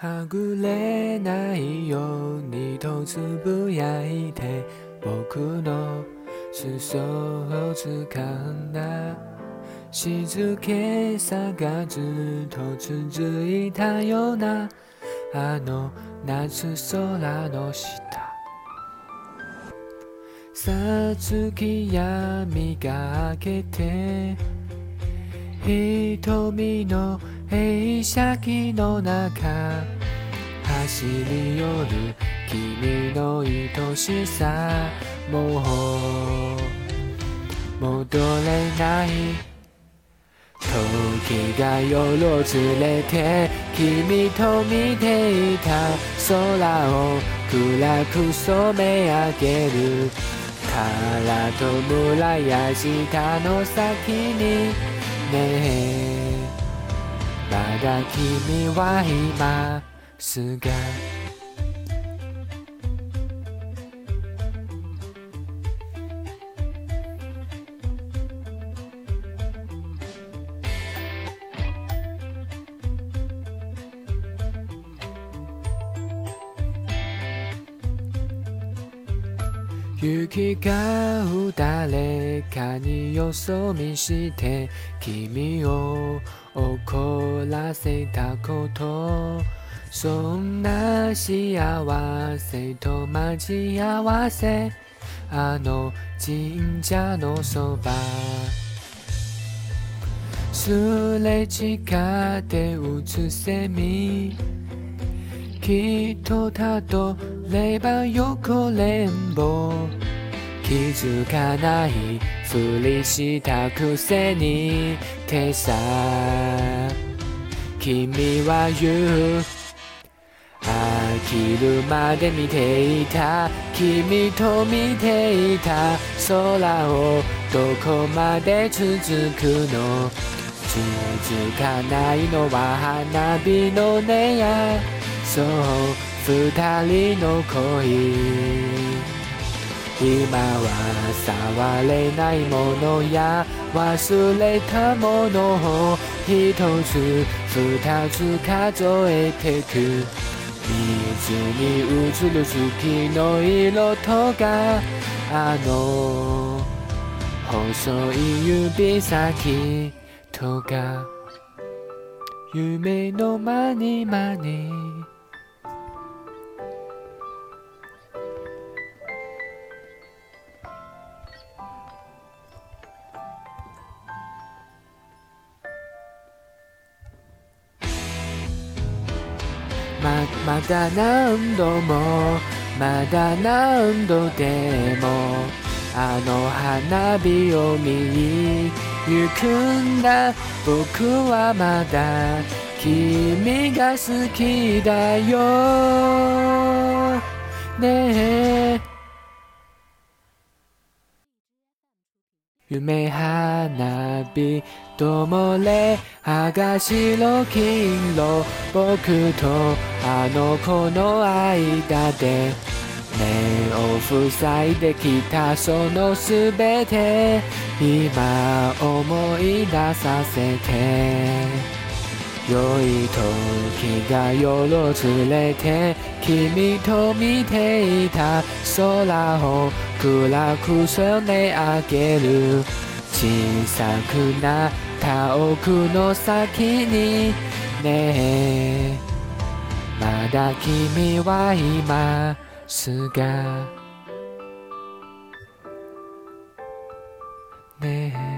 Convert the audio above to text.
はぐれないようにとつぶやいて僕の裾を掴んだ。静けさがずっと続いたようなあの夏空の下。さつき闇が明けて瞳の映写機の中走り寄る君の愛しさもう戻れない？時が夜を連れて君と見ていた空を暗く染め上げる。からと村や下の先にねえ。だ君はいますが雪が誰かによそ見して君を怒らせたこと。そんな幸せと待ち合わせ。あの神社のそば。すれ違って打つセミきっとたどれば横連棒気づかないふりしたくせにてさ君は言う。飽きるまで見ていた。君と見ていた。空をどこまで続くの？続かないのは花火の音や。そう。二人の恋。今は触れないものや忘れたものを一つ二つ数えてく。水に映る月の色とかあの細い指先とか夢のまにまにままだ何度もまだ何度でもあの花火を見に行くんだ。僕はまだ君が好きだよ。ねえ。夢花火ともれ赤白金色僕とあの子の間で。目を塞いできたそのすべて今思い出させて。良い時が夜を連れて君と見ていた空を暗く染め上げる小さくなった奥の先にねえ。まだ君はいますが。ねえ。